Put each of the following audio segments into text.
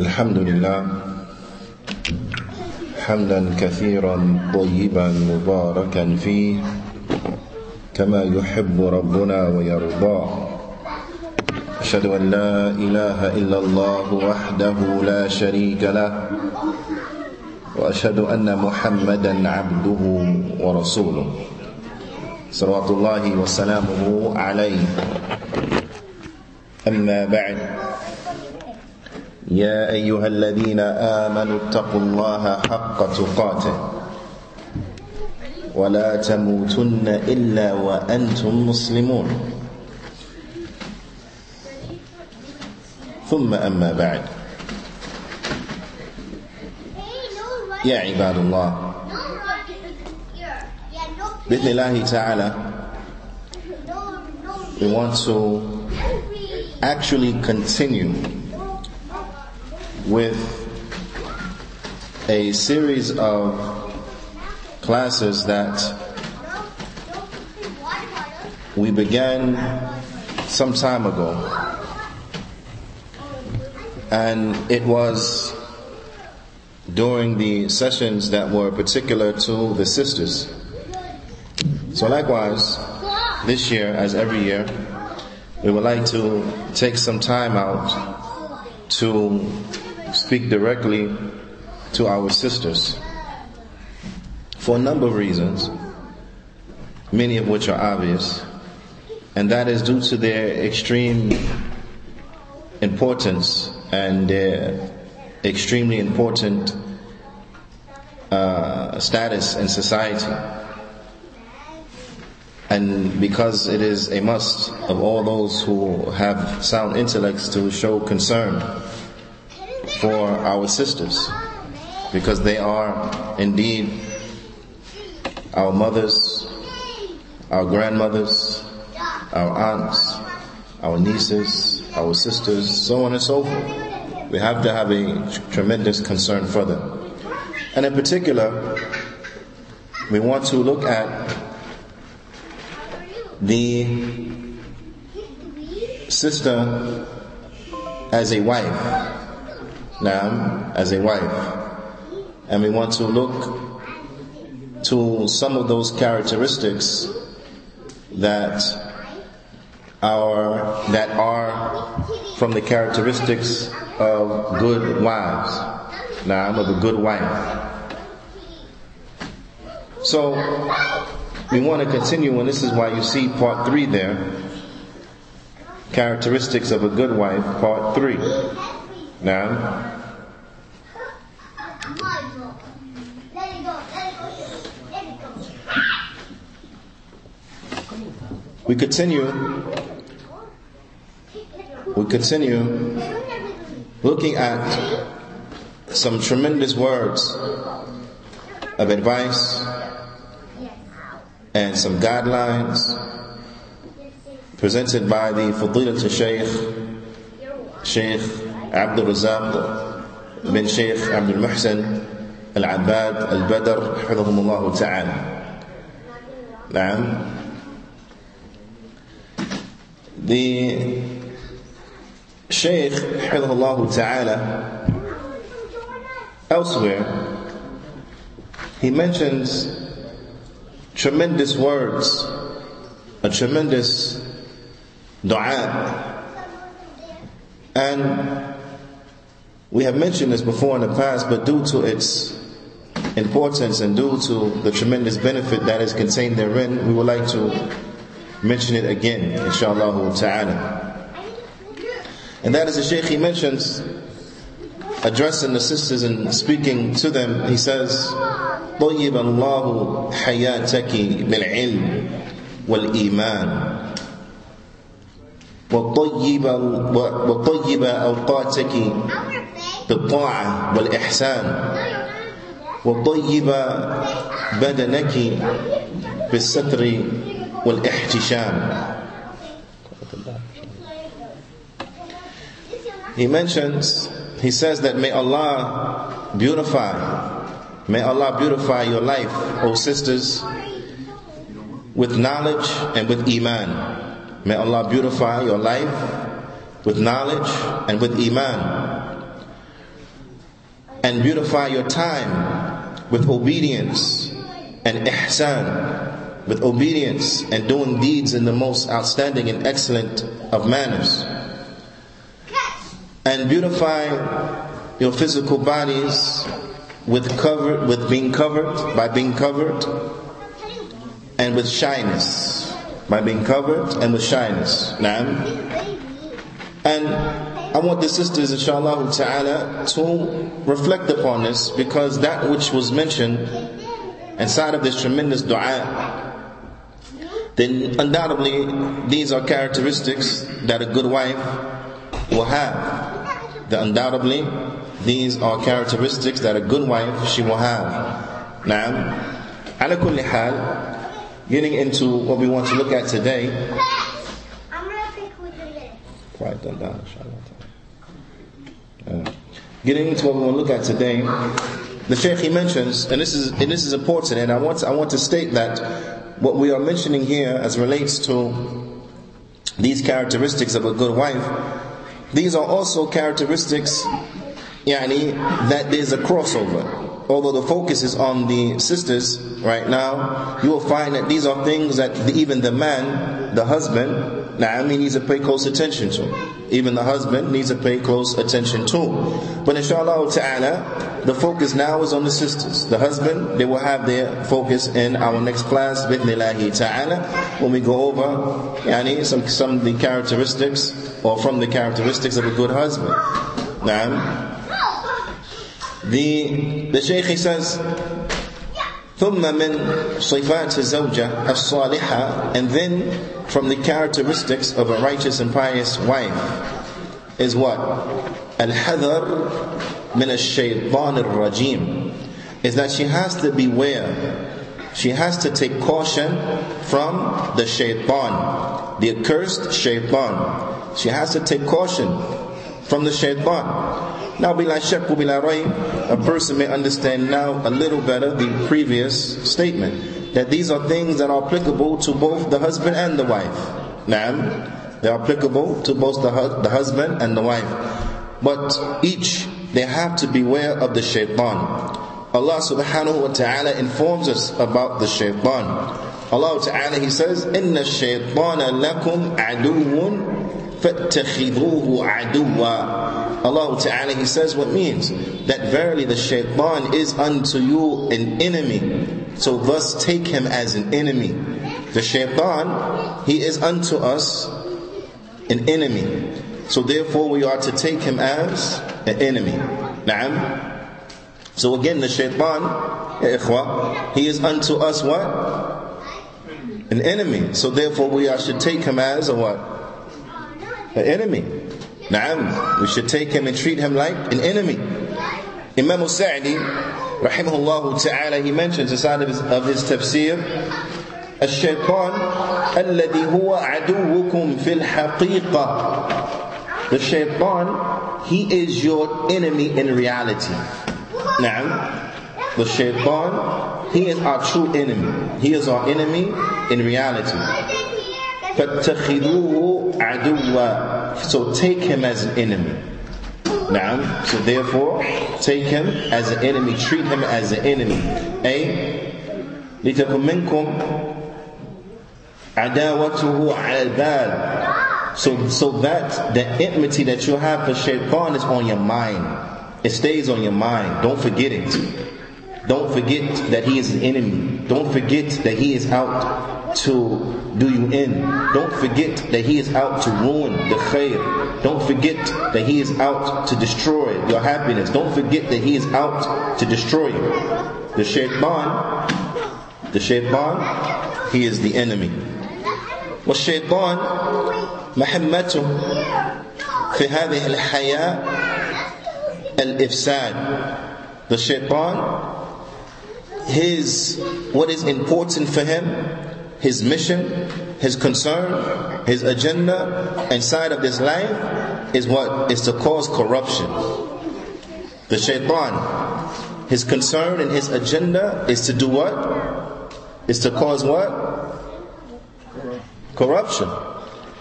الحمد لله حمدا كثيرا طيبا مباركا فيه كما يحب ربنا ويرضى. أشهد أن لا إله إلا الله وحده لا شريك له وأشهد أن محمدا عبده ورسوله صلوات الله وسلامه عليه. أما بعد يا أيها الذين آمنوا اتقوا الله حق تقاته ولا تموتن إلا وأنتم مسلمون. ثم أما بعد. يا عباد الله. بإذن الله تعالى we want to actually continue with a series of classes that we began some time ago. And it was during the sessions that were particular to the sisters. So likewise, this year, as every year, we would like to take some time out to speak directly to our sisters for a number of reasons, many of which are obvious, and that is due to their extreme importance and their extremely important uh, status in society. And because it is a must of all those who have sound intellects to show concern for our sisters, because they are indeed our mothers, our grandmothers, our aunts, our nieces, our sisters, so on and so forth. We have to have a tremendous concern for them. And in particular, we want to look at the sister as a wife. Now, as a wife. And we want to look to some of those characteristics that are that are from the characteristics of good wives. Now, of a good wife. So, we want to continue, and this is why you see part three there. Characteristics of a good wife, part three. Now, We continue. We continue looking at some tremendous words of advice and some guidelines presented by the Fadilat Shaykh, Shaykh Abdul Razak bin Shaykh Abdul Muhsin Al Abad Al Badr, Ta'ala. The Shaykh, Ta'ala, elsewhere, he mentions tremendous words, a tremendous dua. And we have mentioned this before in the past, but due to its importance and due to the tremendous benefit that is contained therein, we would like to mention it again, inshallah ta'ala. And that is the Shaykh he mentions addressing the sisters and speaking to them, he says, طيب الله حياتك بالعلم والإيمان وطيب وطيب أوقاتك بالطاعة والإحسان وطيب بدنك بالستر والاحتشام He mentions, he says that may Allah beautify May Allah beautify your life, O sisters, with knowledge and with Iman. May Allah beautify your life with knowledge and with Iman. and beautify your time with obedience and ihsan, with obedience and doing deeds in the most outstanding and excellent of manners. And beautify your physical bodies with cover, with being covered, by being covered, and with shyness, by being covered and with shyness. Naam. And I want the sisters, inshallah ta'ala, to reflect upon this because that which was mentioned inside of this tremendous dua, then undoubtedly these are characteristics that a good wife will have. That undoubtedly these are characteristics that a good wife she will have. Now, ala kulli hal, getting into what we want to look at today. Quiet down, inshallah. Uh, getting into what we want to look at today, the Shaykh he mentions, and this is and this is important, and I want to, I want to state that what we are mentioning here as relates to these characteristics of a good wife, these are also characteristics, yani, that there's a crossover although the focus is on the sisters right now, you will find that these are things that even the man, the husband, he needs to pay close attention to. Even the husband needs to pay close attention to. But inshallah ta'ala, the focus now is on the sisters. The husband, they will have their focus in our next class, bithnillahi ta'ala, when we go over yani, some, some of the characteristics, or from the characteristics of a good husband. Now, the, the Shaykh says, ثم من صفات الزوجة الصالحة and then from the characteristics of a righteous and pious wife is what? الحذر min ash-shaytan rajim is that she has to beware. She has to take caution from the shaitan, the accursed shaitan. She has to take caution from the shaitan. Now, bila shak, a person may understand now a little better the previous statement that these are things that are applicable to both the husband and the wife. Naam, they are applicable to both the, the husband and the wife. But each they have to beware of the shaitan. Allah subhanahu wa ta'ala informs us about the shaitan. Allah ta'ala, He says, إِنَّ الشَّيْطَانَ لَكُمْ عَدُوٌ فَاتَّخِذُوهُ عَدُوًّا Allah Ta'ala He says what means that verily the shaitan is unto you an enemy so thus take him as an enemy the shaitan he is unto us an enemy so therefore we are to take him as an enemy Naam. So again the shaitan he is unto us what? An enemy. So therefore we are should take him as a what? an enemy. Naam, we should take him and treat him like an enemy. Imam al-Sa'di, rahimahullah ta'ala, he mentions inside of his, of his tafsir, الشيطان الذي هو عدوكم في الحقيقة The shaitan, he is your enemy in reality. Naam. The shaitan, he is our true enemy. He is our enemy in reality. فَاتَّخِذُوهُ عَدُوًّا So take him as an enemy. Now, so therefore, take him as an enemy, treat him as an enemy. A, لِتَكُمْ مِنْكُمْ عَدَاوَتُهُ عَلَى الْبَالِ so, so that the enmity that you have for shaitan is on your mind. It stays on your mind. Don't forget it. Don't forget that he is an enemy. Don't forget that he is out to do you in. Don't forget that he is out to ruin the khair. Don't forget that he is out to destroy your happiness. Don't forget that he is out to destroy you. The shaitan, the shaitan, he is the enemy. Well, shaitan مهمته في هذه الحياة الإفساد. The shaitan, his, what is important for him his mission, his concern, his agenda inside of this life is what? Is to cause corruption. The shaitan, his concern and his agenda is to do what? Is to cause what? Corruption.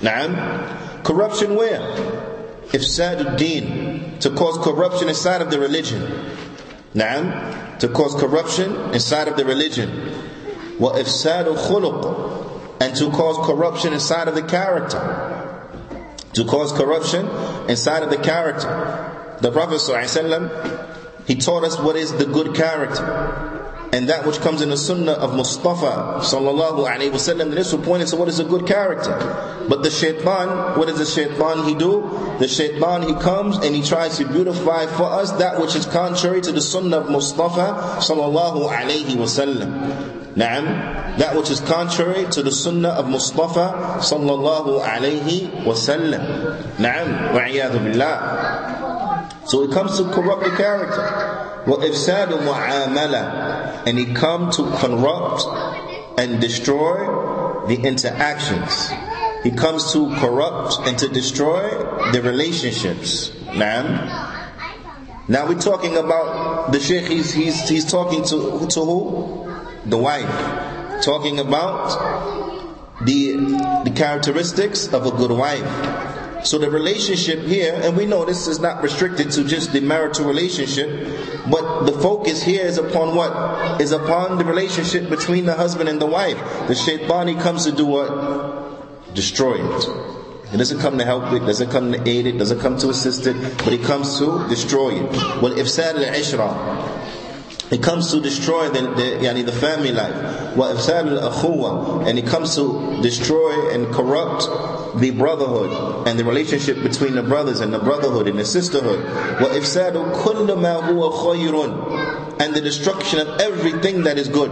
Naam. Corruption where? Ifsad din To cause corruption inside of the religion. Naam. To cause corruption inside of the religion. Wa ifsad khuluq. And to cause corruption inside of the character. To cause corruption inside of the character. The Prophet ﷺ, he taught us what is the good character and that which comes in the sunnah of Mustafa sallallahu alaihi wasallam. This will point into what is a good character. But the shaitan, what does the shaitan he do? The shaitan he comes and he tries to beautify for us that which is contrary to the sunnah of Mustafa sallallahu alaihi wasallam. Naam, that which is contrary to the sunnah of Mustafa sallallahu alaihi wasallam. Naam, wa'iyadu billah. So it comes to corrupt the character. وَإِفْسَادُ مُعَامَلَةً And he come to corrupt and destroy the interactions. He comes to corrupt and to destroy the relationships. Now, now we're talking about the sheikh, he's, he's, he's talking to, to who? The wife. Talking about the, the characteristics of a good wife. So the relationship here, and we know this is not restricted to just the marital relationship, but the focus here is upon what? Is upon the relationship between the husband and the wife. The shaitani comes to do what? Destroy it. It doesn't come to help it, doesn't come to aid it, doesn't come to assist it, but it comes to destroy it. Well, ifsad al-ishra. It comes to destroy the, the, yani the family life. Well, ifsad al-akhuwa. And it comes to destroy and corrupt the brotherhood and the relationship between the brothers and the brotherhood and the sisterhood. وَإِفْسَادُ كُلُّ مَا هُوَ خَيْرٌ And the destruction of everything that is good.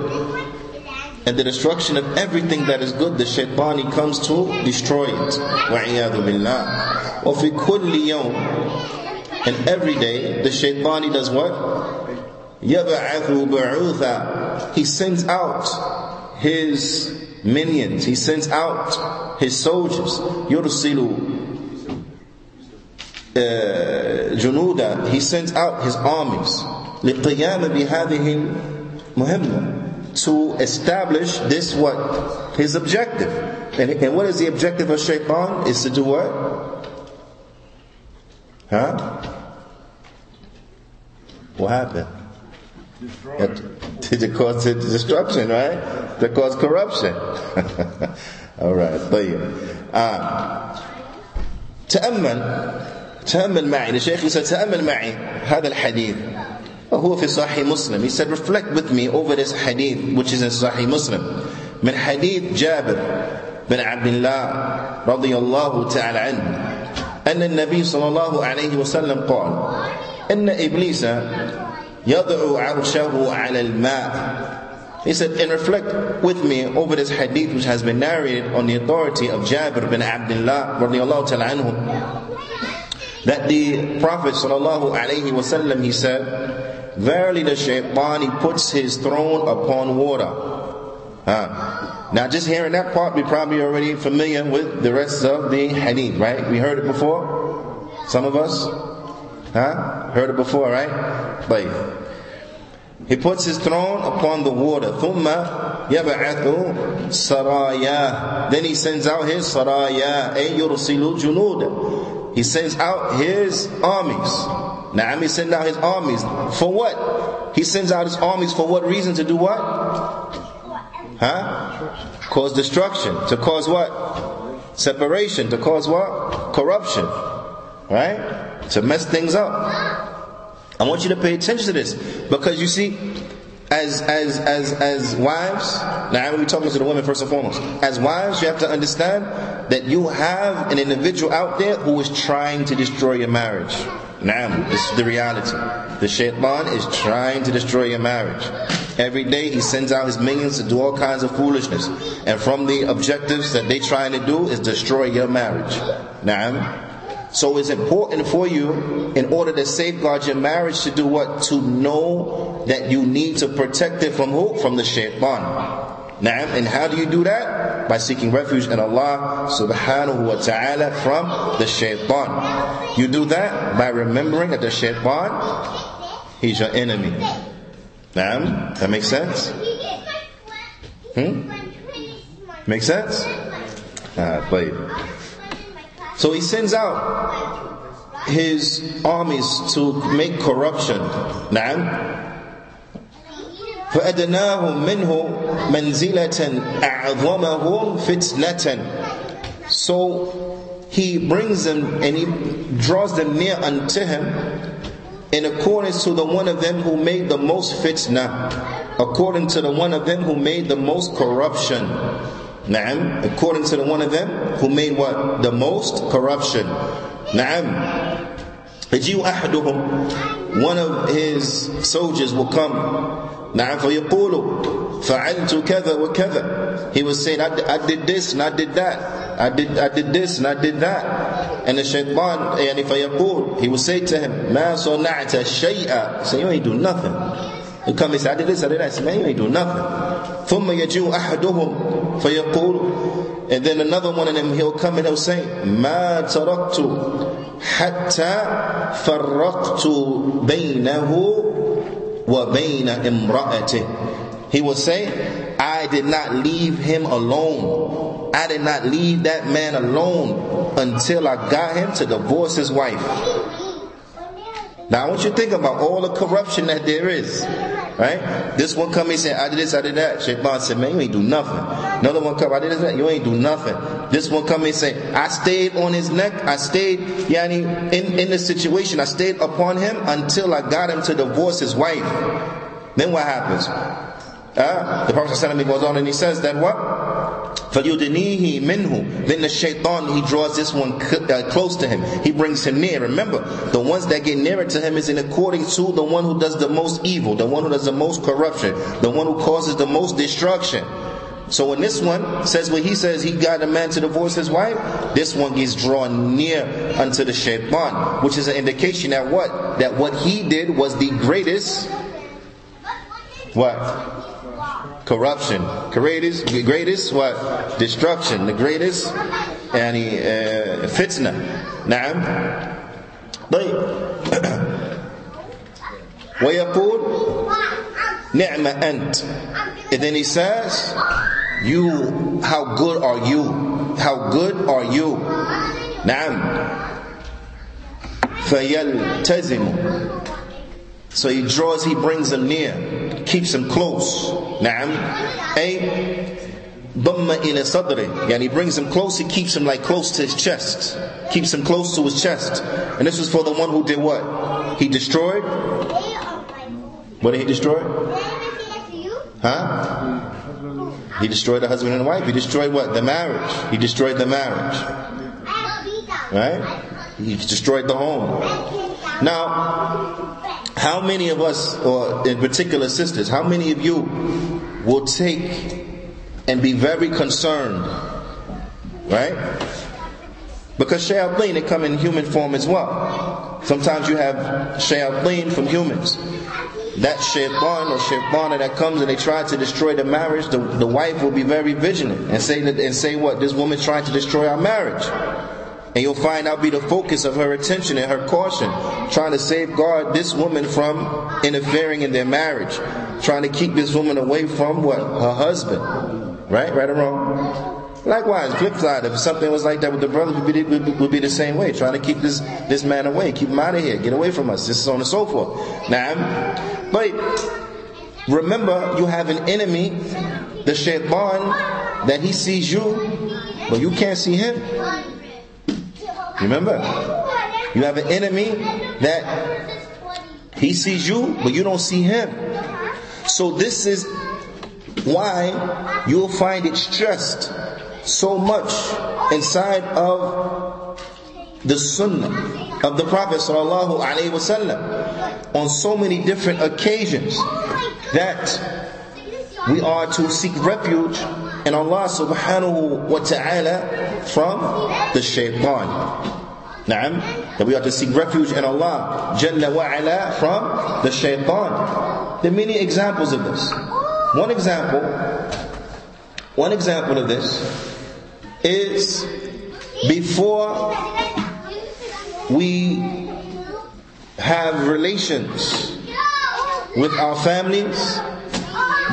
And the destruction of everything that is good, the shaitani comes to destroy it. وَعِيَاذُ بِاللَّهِ وَفِي كُلِّ يَوْمٍ And every day, the shaitani does what? يَبْعَثُ بَعُوثًا He sends out his minions, he sends out his soldiers. يُرْسِلُ جنودا He sends out his armies لِقِيَامِ بِهَذِهِ الْمُهِمَّةِ To establish this what? His objective. And, and what is the objective of shaitan? Is to do what? Huh? What happened? to, to cause destruction, right? To cause corruption. All right, طيب. آه. تأمل تأمل معي الشيخ يقول تأمل معي هذا الحديث وهو في صحيح مسلم he said reflect with me over this hadith which is in Sahih Muslim من حديث جابر بن عبد الله رضي الله تعالى عنه أن النبي صلى الله عليه وسلم قال إن إبليس يَضْعُ عَرْشَهُ عَلَى الْمَاءِ He said, and reflect with me over this hadith which has been narrated on the authority of Jabir bin Abdullah radiallahu ta'ala anhu, that the Prophet sallallahu alayhi wasallam, he said, Verily the shaitan, he puts his throne upon water. Uh, now just hearing that part, we probably already familiar with the rest of the hadith, right? We heard it before? Some of us? Huh? Heard it before, right? But he puts his throne upon the water. ثُمَّ يَبْعَثُ سَرَايَا Then he sends out his saraya. أي يرسل جنود. He sends out his armies. Now he sends out his armies. For what? He sends out his armies for what reason? To do what? Huh? Cause destruction. To cause what? Separation. To cause what? Corruption. Right? To mess things up. I want you to pay attention to this because you see, as as as as wives, now we're talking to the women first and foremost. As wives, you have to understand that you have an individual out there who is trying to destroy your marriage. Now, this is the reality. The shaitan is trying to destroy your marriage. Every day he sends out his minions to do all kinds of foolishness. And from the objectives that they're trying to do is destroy your marriage. Now, so it's important for you, in order to safeguard your marriage, to do what? To know that you need to protect it from who? From the shaitan. Now, and how do you do that? By seeking refuge in Allah subhanahu wa ta'ala from the shaitan. You do that by remembering that the shaitan, he's your enemy. Now, that makes sense? Hmm? Make sense? Ah, wait. So he sends out his armies to make corruption. Now, فأدناهم منه منزلة أعظمهم فتنة So he brings them and he draws them near unto him in accordance to the one of them who made the most fitna, according to the one of them who made the most corruption. Na'am, according to the one of them who made what? The most corruption. Na'am. يجيء أحدهم one of his soldiers will come نعم فيقول فعلت كذا وكذا he was saying I, I did this and I did that I did I did this and I did that and the shaitan يعني فيقول he will say to him ما صنعت شيئا say you ain't do nothing he come and say I did this I did that say man you ain't do nothing ثم يجيء أحدهم فيقول and then another one of them, he'll come and he'll say, ما تركت حتى فرقت بينه وبين امرأته. He will say, I did not leave him alone. I did not leave that man alone until I got him to divorce his wife. Now I want you to think about all the corruption that there is. Right? This one come and say, I did this, I did that. Shaitan said, man, you ain't do nothing. Another one come, I did this, you ain't do nothing. This one come and say, I stayed on his neck, I stayed, yani, in, in the situation, I stayed upon him until I got him to divorce his wife. Then what happens? Uh, the Prophet goes on and he says that what? فَيُدْنِيهِ مِنْهُ Then the shaitan, he draws this one uh, close to him. He brings him near. Remember, the ones that get nearer to him is in according to the one who does the most evil, the one who does the most corruption, the one who causes the most destruction. So when this one says what he says, he got a man to divorce his wife, this one gets drawn near unto the shaitan, which is an indication that what? That what he did was the greatest, what? corruption. Greatest, greatest what? Destruction. The greatest يعني uh, fitna. نعم. طيب. ويقول نعم أنت. And then he says, you, how good are you? How good are you? نعم. فيلتزم so he draws, he brings them near, keeps them close. نعم. أي ضم إلى صدره. Yani he brings him close, he keeps him like close to his chest. Keeps him close to his chest. And this was for the one who did what? He destroyed. What did he destroy? Huh? He destroyed the husband and wife. He destroyed what? The marriage. He destroyed the marriage. Right? He destroyed the home. Now, how many of us, or in particular sisters, how many of you will take and be very concerned, right? Because shayateen, they come in human form as well. Sometimes you have shayateen from humans. That shaitan or shaitana that comes and they try to destroy the marriage, the, the wife will be very vigilant and say that, and say what? This woman's trying to destroy our marriage. And you'll find I'll be the focus of her attention and her caution, trying to safeguard this woman from interfering in their marriage, trying to keep this woman away from what? Her husband. Right? Right or wrong? Likewise, flip side, if something was like that with the brothers, would be, would, be the same way, trying to keep this, this man away, keep him out of here, get away from us, this is on and so forth. Now, but remember, you have an enemy, the shaitan, that he sees you, but you can't see him. Remember, you have an enemy that he sees you, but you don't see him. So this is why you'll find it stressed so much inside of the sunnah of the Prophet sallallahu alaihi wasallam on so many different occasions that we are to seek refuge in Allah subhanahu wa ta'ala from the shaitan. Naam, that we are to seek refuge in Allah Jalla wa ala from the shaitan. There are many examples of this. One example, one example of this is before we have relations with our families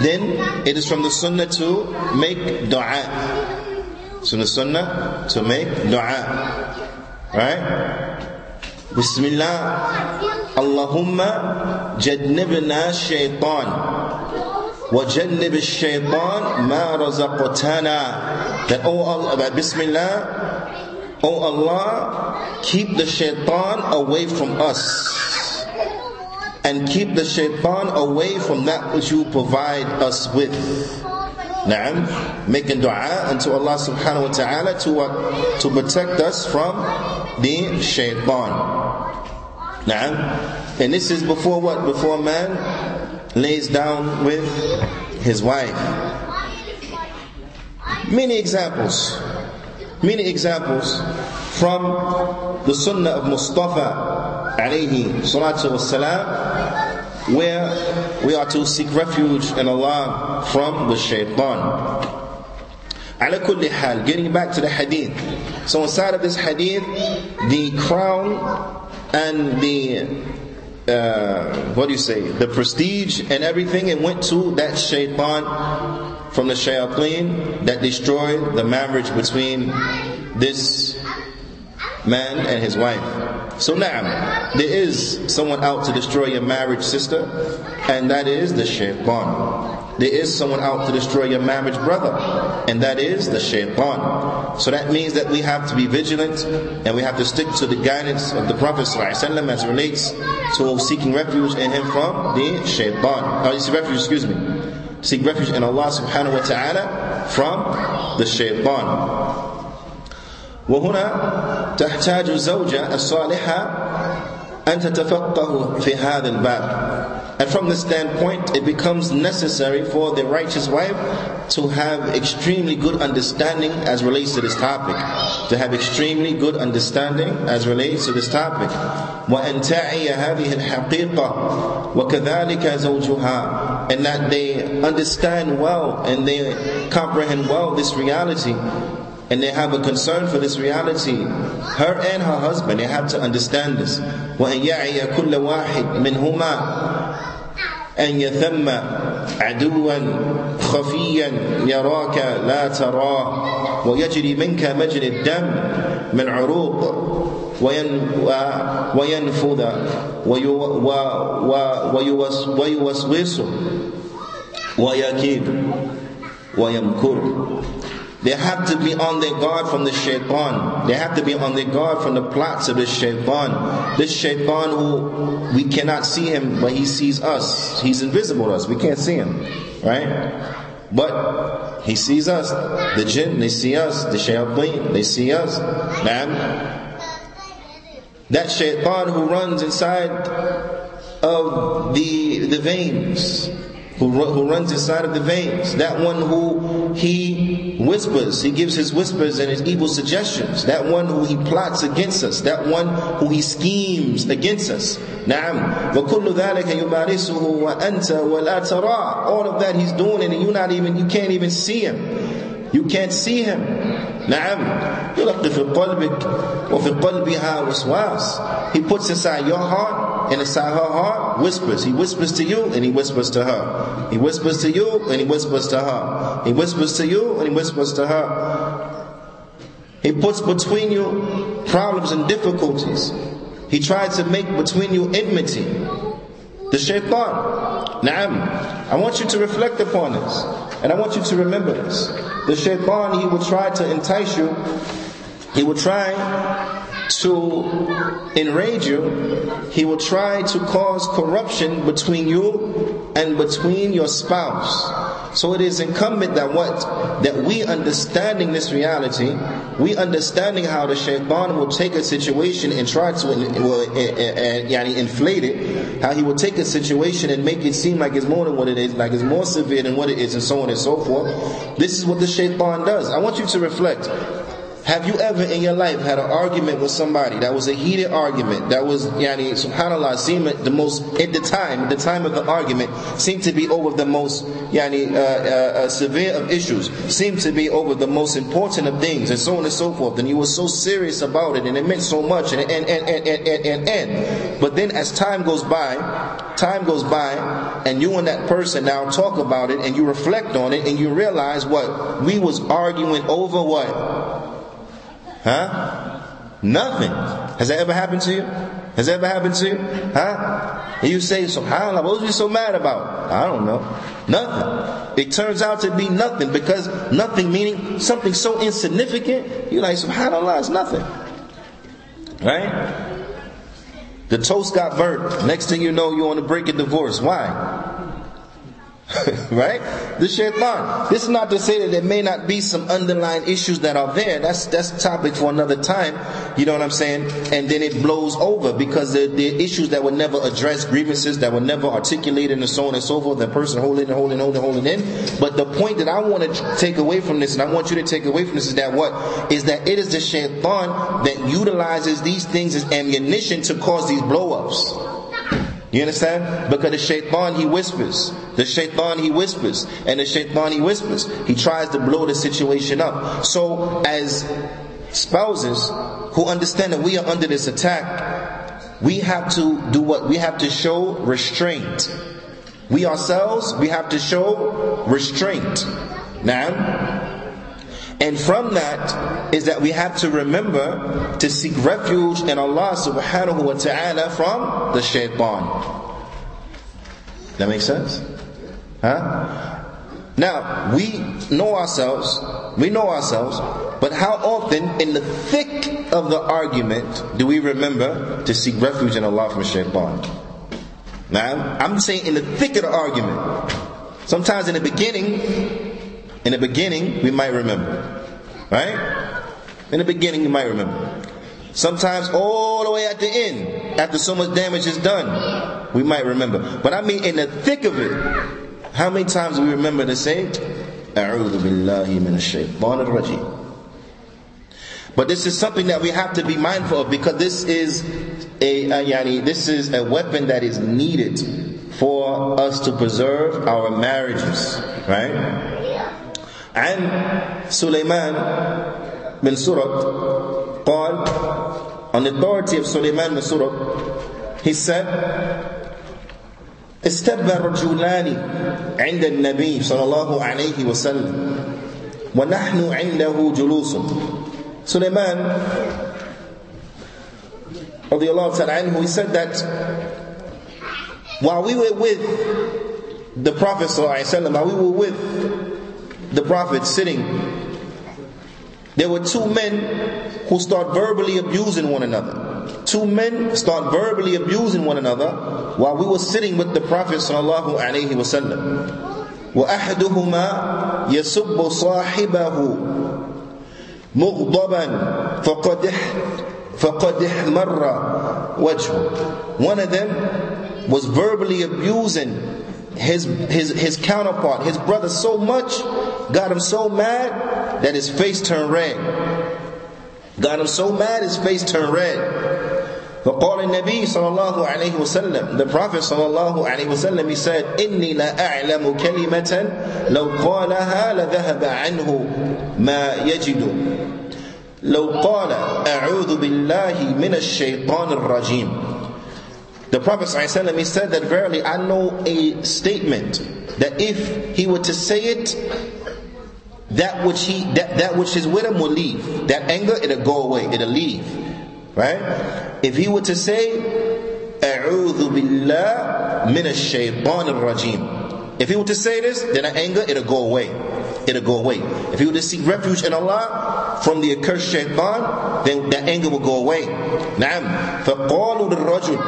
then it is from the sunnah to make dua. So the sunnah to make dua. Right? Bismillah. Allahumma jadnibna shaitan. وَجَنِّبِ الشَّيْطَانِ مَا رَزَقْتَنَا That, oh Allah, that Bismillah, oh Allah, keep the shaitan away from us. and keep the shaitan away from that which you provide us with. Na'am, making dua unto Allah subhanahu wa ta'ala to, uh, to protect us from the shaitan. Na'am, and this is before what? Before man lays down with his wife. Many examples, many examples from the Sunnah of Mustafa alayhi salatu wasalam, where we are to seek refuge in Allah from the shaitan. على كل حال, getting back to the hadith. So inside of this hadith, the crown and the uh, what do you say, the prestige and everything, and went to that shaitan from the shayateen that destroyed the marriage between this man and his wife. So now, there is someone out to destroy your marriage, sister, and that is the shaitan. There is someone out to destroy your marriage, brother, and that is the shaitan. So that means that we have to be vigilant and we have to stick to the guidance of the Prophet ﷺ as it relates to seeking refuge in him from the shaitan. Oh, refuge, excuse me. Seek refuge in Allah subhanahu wa ta'ala from the shaitan. وهنا تحتاج الزوجة الصالحة أن تتفقه في هذا الباب and from this standpoint, it becomes necessary for the righteous wife to have extremely good understanding as relates to this topic. To have extremely good understanding as relates to this topic. وأن تعي هذه الحقيقة وكذلك زوجها and that they understand well and they comprehend well this reality and they have a concern for this reality. Her and her husband, they have to understand this. وأن يعي كل واحد منهما أن يثم عدوا خفيا يراك لا تراه ويجري منك مجرى الدم من عروق وينفذ ويوسوس ويكيد ويمكر they have to be on their guard from the shaitan. They have to be on their guard from the plots of the shaitan. This shaitan who we cannot see him, but he sees us. He's invisible to us. We can't see him. Right? But he sees us. The jinn, they see us. The shayateen, they see us. Man. That shaitan who runs inside of the, the veins who, who runs inside of the veins, that one who he whispers, he gives his whispers and his evil suggestions, that one who he plots against us, that one who he schemes against us. نعم وكل ذلك يمارسه وأنت ولا ترى all of that he's doing and you not even you can't even see him you can't see him نعم يلقي في قلبك وفي قلبها وسواس He puts inside your heart and inside her heart whispers. He whispers to you and he whispers to her. He whispers to you and he whispers to her. He whispers to you and he whispers to her. He puts between you problems and difficulties. He tries to make between you enmity. The shaitan. Naam. I want you to reflect upon this. And I want you to remember this. The shaitan, he will try to entice you. He will try to enrage you. He will try to cause corruption between you and between your spouse. So it is incumbent that what? That we understanding this reality, we understanding how the shaitan will take a situation and try to well, yani inflate it, how he will take a situation and make it seem like it's more than what it is, like it's more severe than what it is, and so on and so forth. This is what the shaitan does. I want you to reflect. Have you ever in your life had an argument with somebody that was a heated argument that was, yani, subhanAllah, seemed the most, at the time, the time of the argument, seemed to be over the most, yani, uh, uh, uh severe of issues, seemed to be over the most important of things, and so on and so forth. And you were so serious about it, and it meant so much, and, and, and, and, and, and, and. But then as time goes by, time goes by, and you and that person now talk about it, and you reflect on it, and you realize what? We was arguing over what? Huh? Nothing. Has that ever happened to you? Has that ever happened to you? Huh? And you say, SubhanAllah, what was you so mad about? I don't know. Nothing. It turns out to be nothing because nothing meaning something so insignificant, you're like, subhanAllah, it's nothing. Right? The toast got burnt. Next thing you know, you're on the brink of divorce. Why? right? The shaitan. This is not to say that there may not be some underlying issues that are there. That's that's topic for another time. You know what I'm saying? And then it blows over because the, the issues that were never addressed, grievances that were never articulated, and so on and so forth. The person holding and holding, and holding, and holding in. But the point that I want to take away from this, and I want you to take away from this, is that what is that it is the shaitan that utilizes these things as ammunition to cause these blow-ups. You understand? Because the shaitan he whispers. The shaitan he whispers. And the shaitan he whispers. He tries to blow the situation up. So as spouses who understand that we are under this attack, we have to do what? We have to show restraint. We ourselves, we have to show restraint. Now, and from that is that we have to remember to seek refuge in Allah subhanahu wa ta'ala from the shaitan. That makes sense? Huh? Now, we know ourselves, we know ourselves, but how often in the thick of the argument do we remember to seek refuge in Allah from shaitan? Now, I'm saying in the thick of the argument. Sometimes in the beginning, in the beginning, we might remember. Right? In the beginning, you might remember. Sometimes all the way at the end, after so much damage is done, we might remember. But I mean in the thick of it, how many times do we remember to say, A'udhu billahi but this is something that we have to be mindful of because this is a, a yani, this is a weapon that is needed for us to preserve our marriages, right? عن سليمان بن سرد قال on the authority of Sulaiman bin Surad he said استب رجلان عند النبي صلى الله عليه وسلم ونحن عنده جلوس Sulaiman رضي الله تعالى عنه he said that while we were with the Prophet صلى الله عليه وسلم while we were with the Prophet sitting, there were two men who start verbally abusing one another. Two men start verbally abusing one another while we were sitting with the Prophet sallallahu alaihi wasallam. وأحدهما يسب صاحبه مغضبا فقد فقد احمر وجهه. One of them was verbally abusing his, his, his counterpart, his brother, so much, got him so mad that his face turned red. Got him so mad, his face turned red. فقال النبي صلى الله عليه وسلم The Prophet صلى الله عليه وسلم he said إني لا أعلم كلمة لو قالها لذهب عنه ما يجد لو قال أعوذ بالله من الشيطان الرجيم the Prophet ﷺ, he said that verily I know a statement that if he were to say it, that which he that, that which is with him will leave. That anger, it'll go away, it'll leave. Right? If he were to say, A'udhu billah min ash-shaytan rajim If he were to say this, then the anger, it'll go away. It'll go away. If he were to seek refuge in Allah from the accursed shaitan, then that anger will go away. نعم. فقالوا للرجل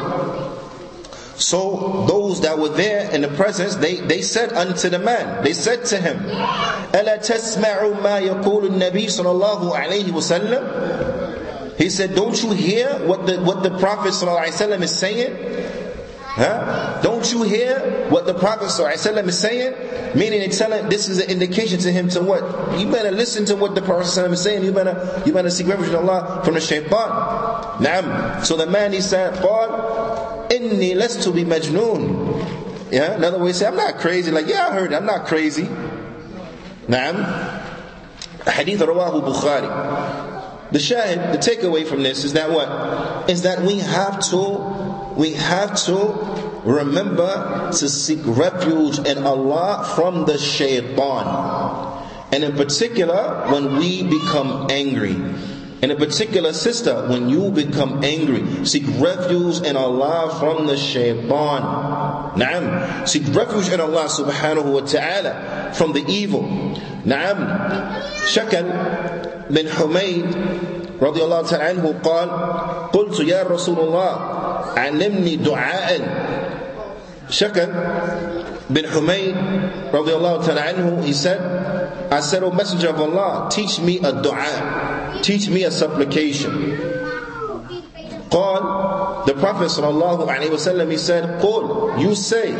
so those that were there in the presence, they, they said unto the man, they said to him, أَلَا تَسْمَعُ مَا يَقُولُ النَّبِي صلى الله عليه وسلم? He said, don't you hear what the, what the Prophet ﷺ is saying? Huh? Don't you hear what the Prophet ﷺ is saying? Meaning it's telling this is an indication to him to what? You better listen to what the Prophet ﷺ is saying. You better you better seek refuge in Allah from the shaitan. Naam. So the man he said, قال lastu bi majnoon. Yeah, another way to say, I'm not crazy. Like, yeah, I heard. I'm not crazy. Naam. Hadith rawahu Bukhari. The shahid, the takeaway from this is that what? Is that we have to, we have to remember to seek refuge in Allah from the shaitan. And in particular, when we become angry. And in particular, sister, when you become angry, seek refuge in Allah from the shaitan. Naam. Seek refuge in Allah subhanahu wa ta'ala from the evil. Naam. Shakal bin Humayd رضي الله تعالى عنه قال قلت يا رسول الله علمني دعاء شكل bin حميد رضي الله تعالى عنه he said I said O Messenger of Allah teach me a dua teach me a supplication. قال the Prophet صلى الله عليه وسلم he said قل you say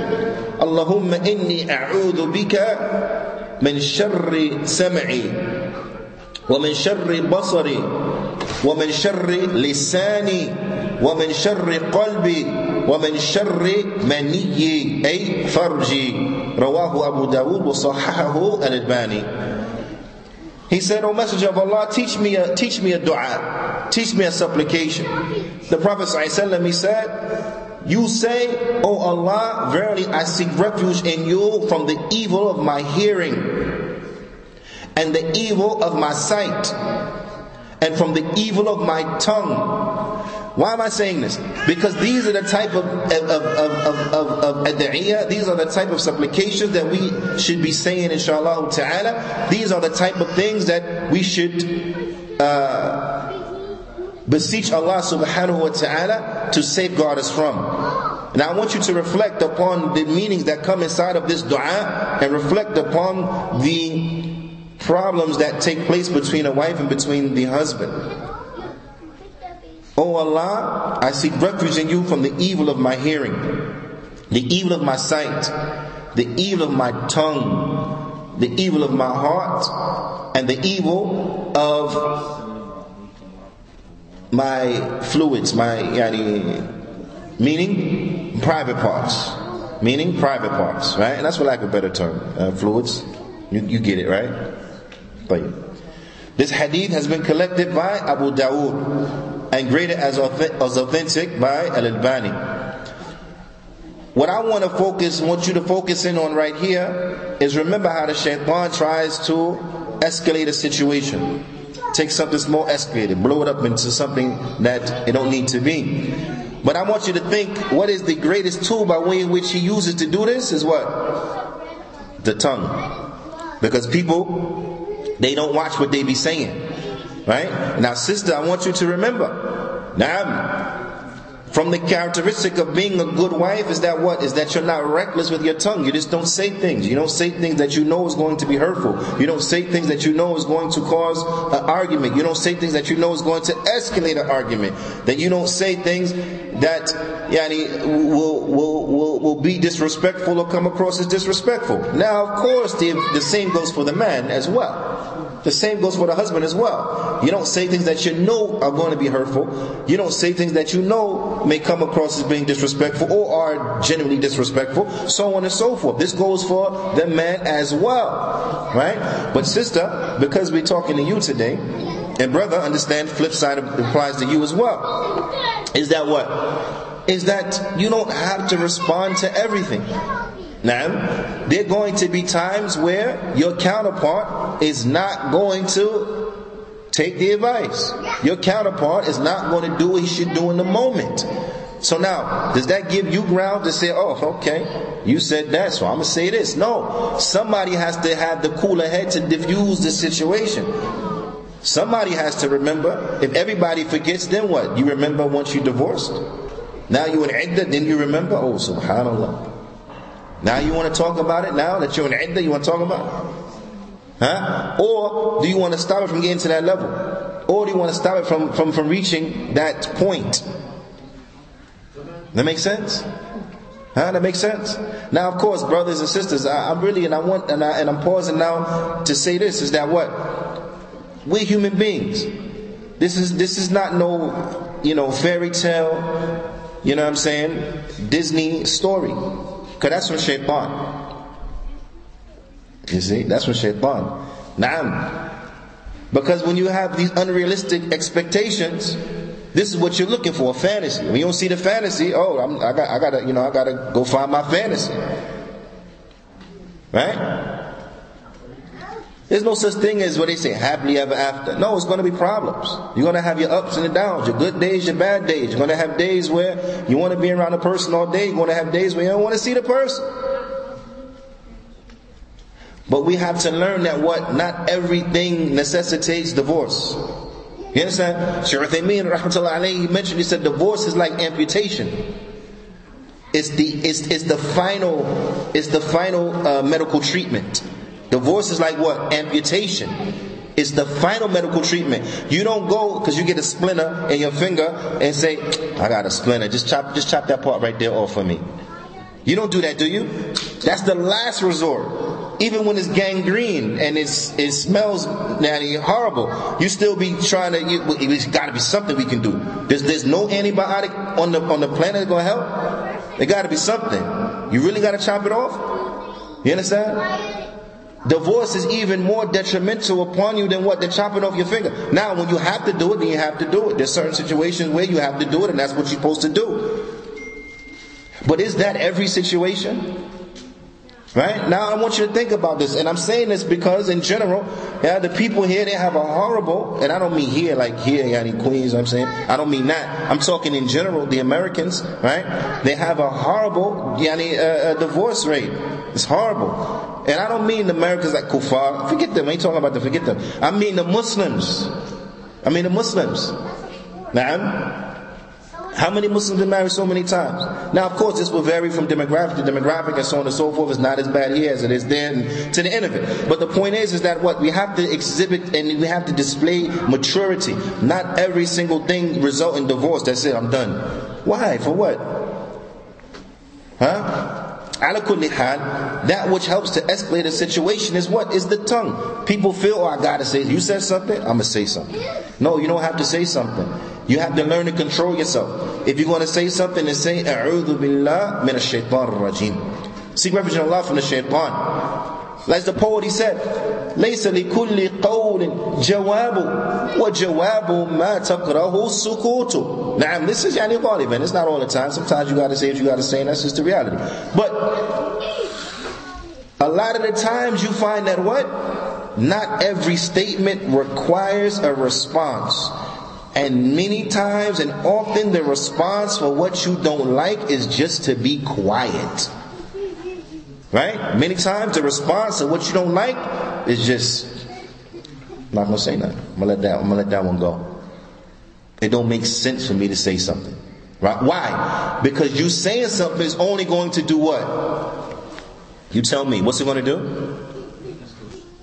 اللهم إني أعوذ بك من شر سمعي ومن شر بصري ومن شر لساني ومن شر قلبي ومن شر مني أي فرجي رواه أبو داود وصححه الألباني He said, O Messenger of Allah, teach me a, teach me a dua, teach me a supplication. The Prophet ﷺ, he said, you say, O Allah, verily I seek refuge in you from the evil of my hearing and the evil of my sight and from the evil of my tongue why am I saying this? Because these are the type of, of, of, of, of, these are the type of supplications that we should be saying, inshallah ta'ala. These are the type of things that we should uh, beseech Allah subhanahu wa ta'ala to safeguard us from. Now I want you to reflect upon the meanings that come inside of this dua and reflect upon the problems that take place between a wife and between the husband. O Allah, I seek refuge in you from the evil of my hearing, the evil of my sight, the evil of my tongue, the evil of my heart, and the evil of my fluids, my yani, meaning private parts, meaning private parts, right? And that's for lack of a better term, uh, fluids. You, you get it, right? But this hadith has been collected by Abu Dawood and graded as authentic by Al Albani. What I want to focus, want you to focus in on right here is remember how the shaitan tries to escalate a situation. Take something small, escalate it, blow it up into something that it don't need to be. But I want you to think what is the greatest tool by way in which he uses to do this is what? The tongue. Because people, they don't watch what they be saying. Right? Now, sister, I want you to remember. Now, from the characteristic of being a good wife is that what? Is that you're not reckless with your tongue. You just don't say things. You don't say things that you know is going to be hurtful. You don't say things that you know is going to cause an argument. You don't say things that you know is going to escalate an argument. That you don't say things that yani, will, will, will, will be disrespectful or come across as disrespectful. Now, of course, the, the same goes for the man as well. The same goes for the husband as well. You don't say things that you know are going to be hurtful. You don't say things that you know may come across as being disrespectful or are genuinely disrespectful, so on and so forth. This goes for the man as well. Right? But sister, because we're talking to you today, and brother, understand flip side applies to you as well. Is that what? Is that you don't have to respond to everything. Now, there are going to be times where your counterpart is not going to take the advice. Your counterpart is not going to do what he should do in the moment. So now, does that give you ground to say, oh, okay, you said that, so I'm going to say this? No. Somebody has to have the cooler head to diffuse the situation. Somebody has to remember. If everybody forgets, then what? You remember once you divorced? Now you in iddah, then you remember? Oh, subhanAllah. Now you want to talk about it now that you're in iddah, you want to talk about it? Huh? Or do you want to stop it from getting to that level? Or do you want to stop it from, from, from reaching that point? That makes sense? Huh? That makes sense? Now, of course, brothers and sisters, I, am really, and I want, and, I, and I'm pausing now to say this, is that what? We're human beings. This is, this is not no, you know, fairy tale, you know what I'm saying? Disney story. Because that's from shaitan. You see, that's from shaitan. Naam. Because when you have these unrealistic expectations, this is what you're looking for, a fantasy. When you don't see the fantasy, oh, I'm, I got, I gotta, you know, I gotta go find my fantasy. Right? There's no such thing as what they say, happily ever after. No, it's going to be problems. You're going to have your ups and your downs, your good days, your bad days. You're going to have days where you want to be around a person all day. You're going to have days where you don't want to see the person. But we have to learn that what? Not everything necessitates divorce. You understand? Shaykh Uthaymeen, rahmatullahi he mentioned, he said divorce is like amputation. It's the, it's, it's the final, it's the final uh, medical treatment. Divorce is like what? Amputation. It's the final medical treatment. You don't go because you get a splinter in your finger and say, "I got a splinter. Just chop, just chop that part right there off for me." You don't do that, do you? That's the last resort. Even when it's gangrene and it's it smells nanny horrible, you still be trying to. You, it's got to be something we can do. There's there's no antibiotic on the on the planet that's gonna help. There got to be something. You really got to chop it off. You understand? Divorce is even more detrimental upon you than what? Than chopping off your finger. Now, when you have to do it, then you have to do it. There's certain situations where you have to do it, and that's what you're supposed to do. But is that every situation? Right? Now I want you to think about this, and I'm saying this because in general, yeah, the people here they have a horrible, and I don't mean here like here, yani Queens, I'm saying. I don't mean that. I'm talking in general, the Americans, right? They have a horrible yani, uh, uh, divorce rate. It's horrible. And I don't mean the Americans like kuffar. Forget them. I ain't talking about them. Forget them. I mean the Muslims. I mean the Muslims. Now, how many Muslims been married so many times? Now, of course, this will vary from demographic to demographic and so on and so forth. It's not as bad here as it is there and to the end of it. But the point is, is that what we have to exhibit and we have to display maturity. Not every single thing result in divorce. That's it. I'm done. Why? For what? Huh? That which helps to escalate a situation is what? Is the tongue. People feel, oh, I gotta say, you said something, I'm gonna say something. No, you don't have to say something. You have to learn to control yourself. If you're gonna say something, then say, A'udhu billah min ash-shaytan rajim. Seek refuge in Allah from the shaitan. As the poet he said, ليس لكل قول جواب وجواب ما تقره السكوت نعم this is يعني غالبا it's not all the time sometimes you gotta say what you gotta say and that's just the reality but a lot of the times you find that what not every statement requires a response and many times and often the response for what you don't like is just to be quiet Right? Many times the response to what you don't like is just I'm not gonna say nothing. I'm gonna let that I'm gonna let that one go. It don't make sense for me to say something. Right? Why? Because you saying something is only going to do what? You tell me, what's it gonna do?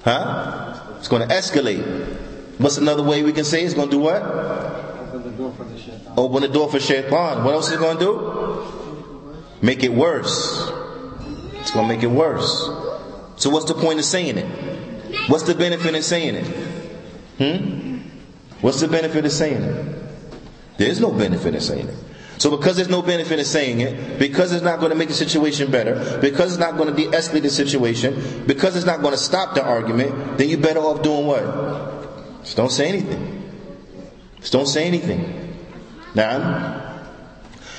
Huh? It's gonna escalate. What's another way we can say it's gonna do what? Open the door for the shaitan. Open the door for shaitan. What else is it gonna do? Make it worse. It's going to make it worse. So what's the point of saying it? What's the benefit in saying it? Hmm? What's the benefit of saying it? There's no benefit in saying it. So because there's no benefit in saying it, because it's not going to make the situation better, because it's not going to de-escalate the situation, because it's not going to stop the argument, then you're better off doing what? Just don't say anything. Just don't say anything. Now,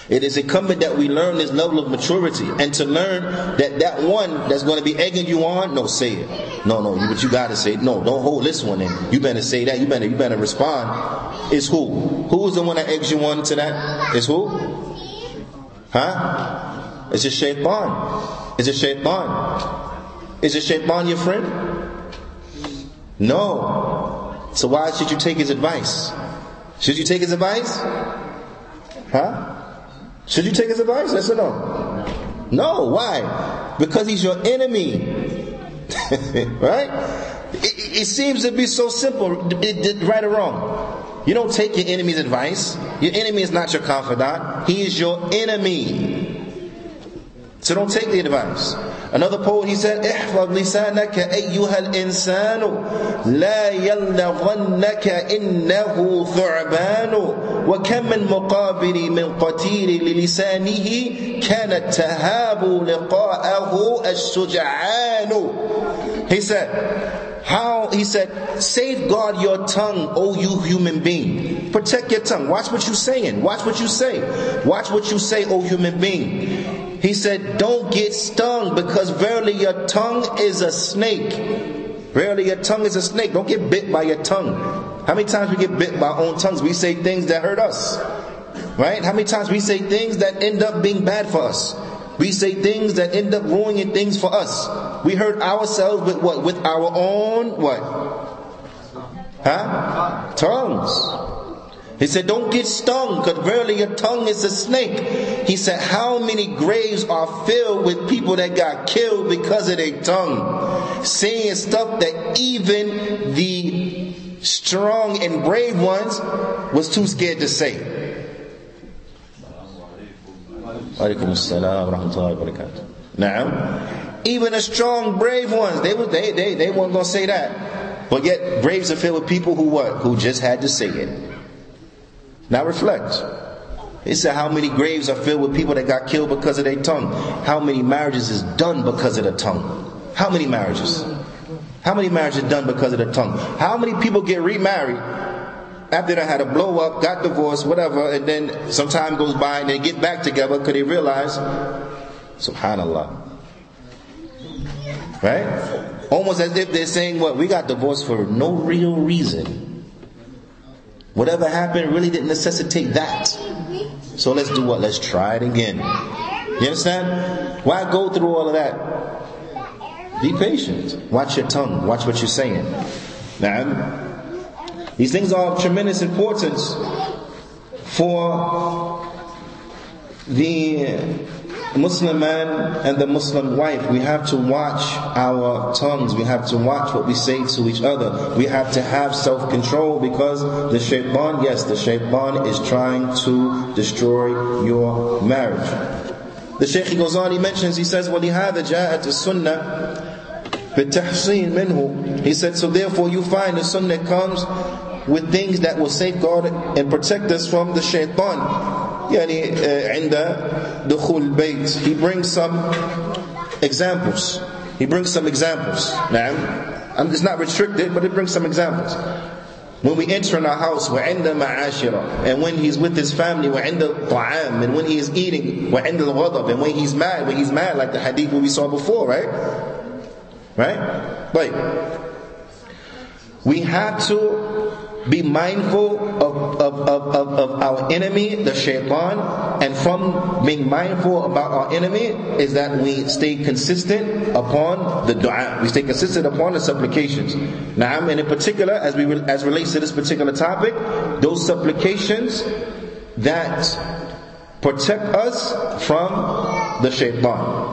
it is incumbent that we learn this level of maturity and to learn that that one that's going to be egging you on, no, say it. No, no, but you got to say it. No, don't hold this one in. You better say that. You better, you better respond. Is who? Who is the one that eggs you on to that? Is who? Huh? It's a shaitan. Is it shaitan? Is it shaitan your friend? No. So why should you take his advice? Should you take his advice? Huh? Should you take his advice? Yes or no? No. Why? Because he's your enemy. right? It, it, seems to be so simple, it, it, right or wrong. You don't take your enemy's advice. Your enemy is not your confidant. He is your enemy. So don't take the advice. Another poet, he said, احفظ لسانك أيها الإنسان لا يلغنك إنه ثعبان وكم من مقابل من قتيل للسانه كانت تهاب لقاءه الشجعان He said, how, he said, safeguard your tongue, O you human being. Protect your tongue. Watch what you're saying. Watch what you say. Watch what you say, O human being. He said, Don't get stung because verily your tongue is a snake. Verily your tongue is a snake. Don't get bit by your tongue. How many times we get bit by our own tongues? We say things that hurt us. Right? How many times we say things that end up being bad for us? We say things that end up ruining things for us. We hurt ourselves with what? With our own what? Huh? Tongues. He said, Don't get stung, because verily your tongue is a snake. He said, How many graves are filled with people that got killed because of their tongue? Saying stuff that even the strong and brave ones was too scared to say. Now, even the strong, brave ones, they, were they they they weren't going to say that. But yet, graves are filled with people who what? Who just had to say it. Now reflect. He said, How many graves are filled with people that got killed because of their tongue? How many marriages is done because of the tongue? How many marriages? How many marriages done because of the tongue? How many people get remarried after they had a blow up, got divorced, whatever, and then some time goes by and they get back together because they realize, subhanallah. Right? Almost as if they're saying, What? We got divorced for no real reason. Whatever happened really didn't necessitate that. So let's do what? Let's try it again. You understand? Why go through all of that? Be patient. Watch your tongue. Watch what you're saying. Now, these things are of tremendous importance for the Muslim man and the Muslim wife, we have to watch our tongues. We have to watch what we say to each other. We have to have self-control because the shaitan, yes, the shaitan is trying to destroy your marriage. The Shaykh goes on, he mentions, he says, وَلِهَذَا جَاءَتِ السُنَّةِ بِالتَّحْصِينِ مِنْهُ He said, so therefore you find the sunnah comes with things that will safeguard and protect us from the shaitan. يعني عند دخول البيت he brings some examples he brings some examples نعم it's not restricted but it brings some examples when we enter in our house وعند معاشرة and when he's with his family وعند الطعام and when he is eating وعند الغضب and when he's mad when he's mad like the hadith we saw before right right like we have to be mindful of, of, of, of, our enemy, the shaitan, and from being mindful about our enemy is that we stay consistent upon the dua. We stay consistent upon the supplications. Now, and in particular, as we as relates to this particular topic, those supplications that protect us from the shaitan.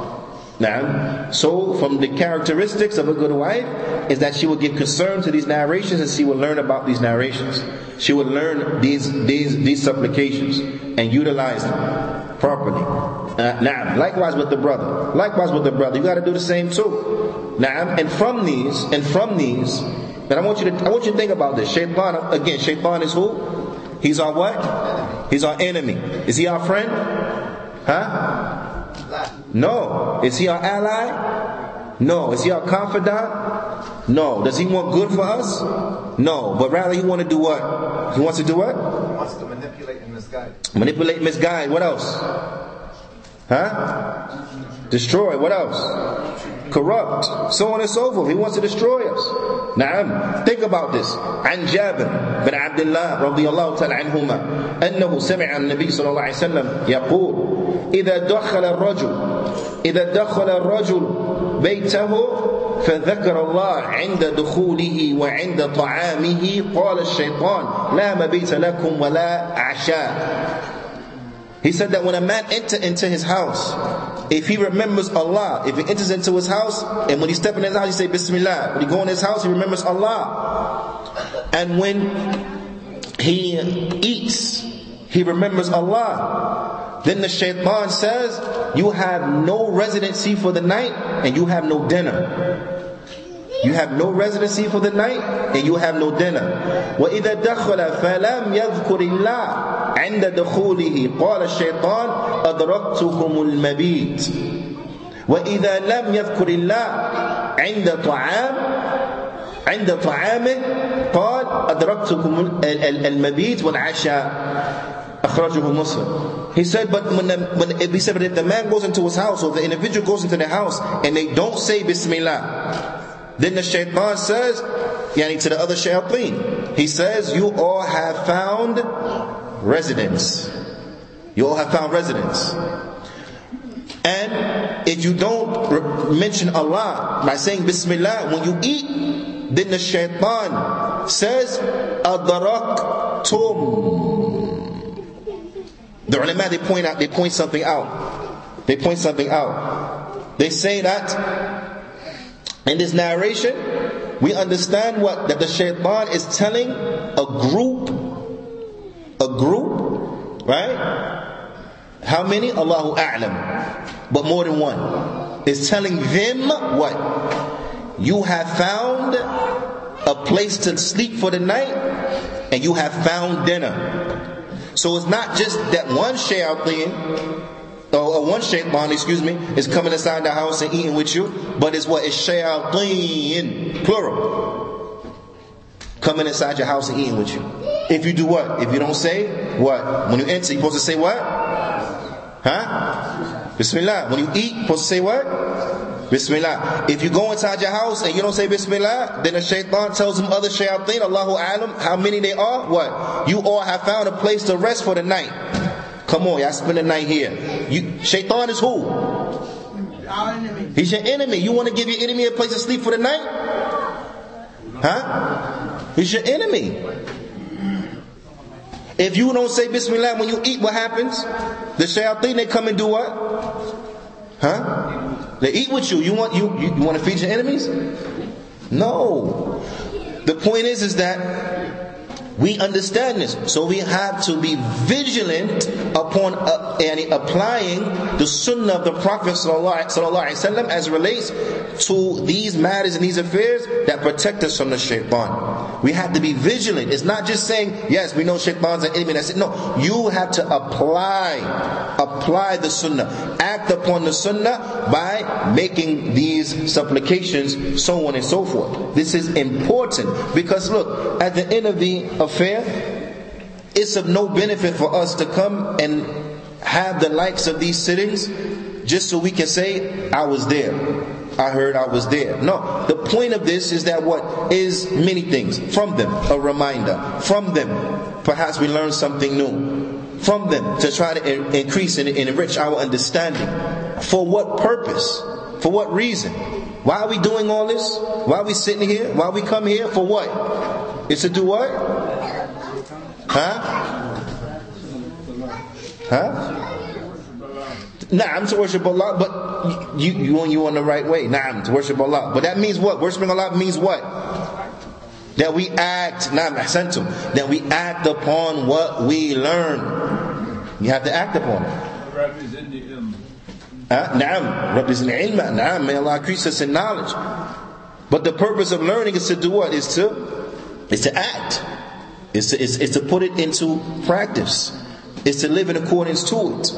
Now, so from the characteristics of a good wife is that she will give concern to these narrations and she will learn about these narrations. She will learn these these these supplications and utilize them properly. Uh, now, likewise with the brother. Likewise with the brother, you got to do the same too. Now, and from these, and from these, and I want you to I want you to think about this. Shaitan again. Shaitan is who? He's our what? He's our enemy. Is he our friend? Huh? No. Is he our ally? No. Is he our confidant? No. Does he want good for us? No. But rather he want to do what? He wants to do what? He wants to manipulate and misguide. Manipulate misguide. What else? Huh? Destroy. What else? Corrupt. So on and so forth. He wants to destroy us. نعم. Think about this. عن جابر بن عبد الله رضي الله تعالى عنهما أنه سمع النبي صلى الله عليه وسلم يقول إذا دخل الرجل إذا دخل الرجل بيته فذكر الله عند دخوله وعند طعامه قال الشيطان لا مبيت لكم ولا عشاء He said that when a man enter into his house, if he remembers Allah, if he enters into his house, and when he step in his house, he say Bismillah. When he go in his house, he remembers Allah. And when he eats, he remembers Allah. Then the shaitan says, you have no residency for the night, and you have no dinner. You have no residency for the night and you have no dinner. وإذا دخل فلم يذكر الله عند دخوله قال الشيطان أدركتكم المبيت وإذا لم يذكر الله عند طعام عند طعامه قال أدركتكم المبيت والعشاء أخرجه مسلم He said, but when, the, when he said, but if the man goes into his house or the individual goes into the house and they don't say Bismillah, Then the shaitan says, yani to the other shayateen, he says, you all have found residence. You all have found residence. And if you don't mention Allah by saying Bismillah when you eat, then the shaitan says, Adaraktum. The ulama, they point out, they point something out. They point something out. They say that in this narration, we understand what that the shaitan is telling a group, a group, right? How many? Allahu A'lam. But more than one. Is telling them what? You have found a place to sleep for the night and you have found dinner. So it's not just that one shayateen or oh, uh, one shaitan, excuse me, is coming inside the house and eating with you, but it's what what is shayateen, plural. Coming inside your house and eating with you. If you do what? If you don't say what? When you enter, you're supposed to say what? Huh? Bismillah. When you eat, you're supposed to say what? Bismillah. If you go inside your house and you don't say Bismillah, then the shaitan tells them other shayateen, Allahu alam, how many they are? What? You all have found a place to rest for the night. Come on, y'all spend the night here. You, shaitan is who? He's your enemy. You want to give your enemy a place to sleep for the night? Huh? He's your enemy. If you don't say Bismillah when you eat, what happens? The shayateen, they come and do what? Huh? They eat with you. You want you, you, you want to feed your enemies? No. The point is is that we understand this. So we have to be vigilant upon uh, applying the sunnah of the Prophet ﷺ as relates to these matters and these affairs that protect us from the shaitan. We have to be vigilant. It's not just saying, yes, we know shaitan's an enemy. That's it. No, you have to apply, apply the sunnah, act upon the sunnah by making these supplications, so on and so forth. This is important because look, at the end of the affair, it's of no benefit for us to come and have the likes of these sittings just so we can say, I was there. I heard I was there. No, the point of this is that what is many things. From them, a reminder. From them, perhaps we learn something new. From them, to try to increase and enrich our understanding. For what purpose? For what reason? Why are we doing all this? Why are we sitting here? Why are we come here? For what? It's to do what? Huh? Huh? Naam to worship Allah, but you you want you on the right way. Naam to worship Allah, but that means what? Worshiping Allah means what? That we act. Naam ahsantum. That we act upon what we learn. You have to act upon it. Naam, Rabbi zidni ilm. Naam, may Allah increase us in knowledge. But the purpose of learning is to do what? Is to is to act. Is to, to put it into practice. Is to live in accordance to it.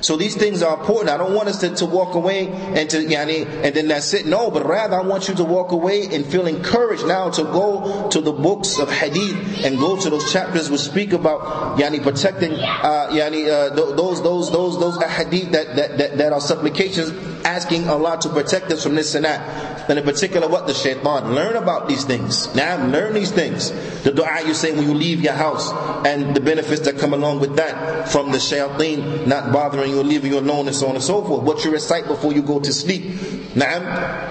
So these things are important. I don't want us to, to walk away and to yani, and then that's it. No, but rather I want you to walk away and feel encouraged now to go to the books of hadith and go to those chapters which speak about yani protecting uh, yani uh, those those those those hadith that, that, that, that are supplications asking Allah to protect us from this and that. And in particular, what the shaitan. Learn about these things. Now, learn these things. The dua you say when you leave your house and the benefits that come along with that from the shaitan not bothering you, leaving you alone, and so on and so forth. What you recite before you go to sleep. Now,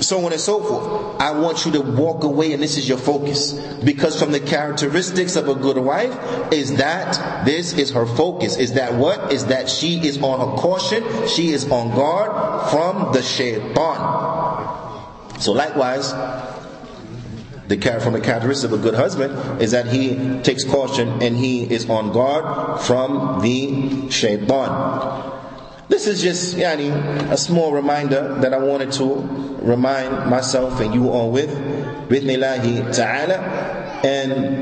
so on and so forth. I want you to walk away and this is your focus. Because from the characteristics of a good wife is that this is her focus. Is that what? Is that she is on her caution, she is on guard from the shaitan. So likewise, the care from the characteristic of a good husband is that he takes caution and he is on guard from the shaitan. This is just yani, a small reminder that I wanted to remind myself and you all with. Bithnillahi ta'ala. And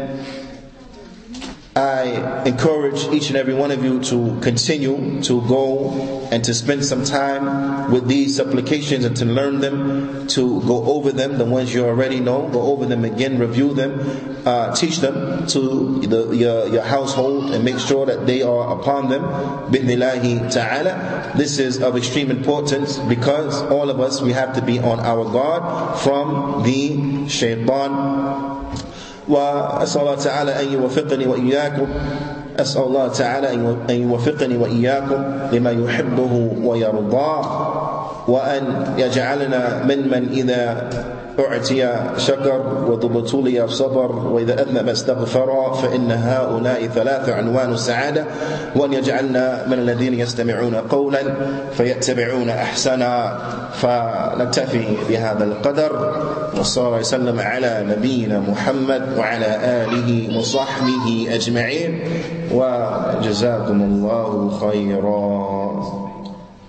I encourage each and every one of you to continue to go and to spend some time with these supplications and to learn them, to go over them, the ones you already know, go over them again, review them, uh, teach them to the, your, your household and make sure that they are upon them. Ta'ala. This is of extreme importance because all of us, we have to be on our guard from the shaitan وأسأل الله تعالى أن يوفقني وإياكم. أسأل الله تعالى أن يوفقني وإياكم لما يحبه ويرضاه. وأن يجعلنا ممن إذا أعتي شكر وذو ابتلي صبر وإذا أذنب استغفر فإن هؤلاء ثلاث عنوان السعادة وأن يجعلنا من الذين يستمعون قولا فيتبعون أحسنا. فنكتفي بهذا القدر وصلى الله وسلم على نبينا محمد وعلى آله وصحبه أجمعين. وجزاكم الله خيرا.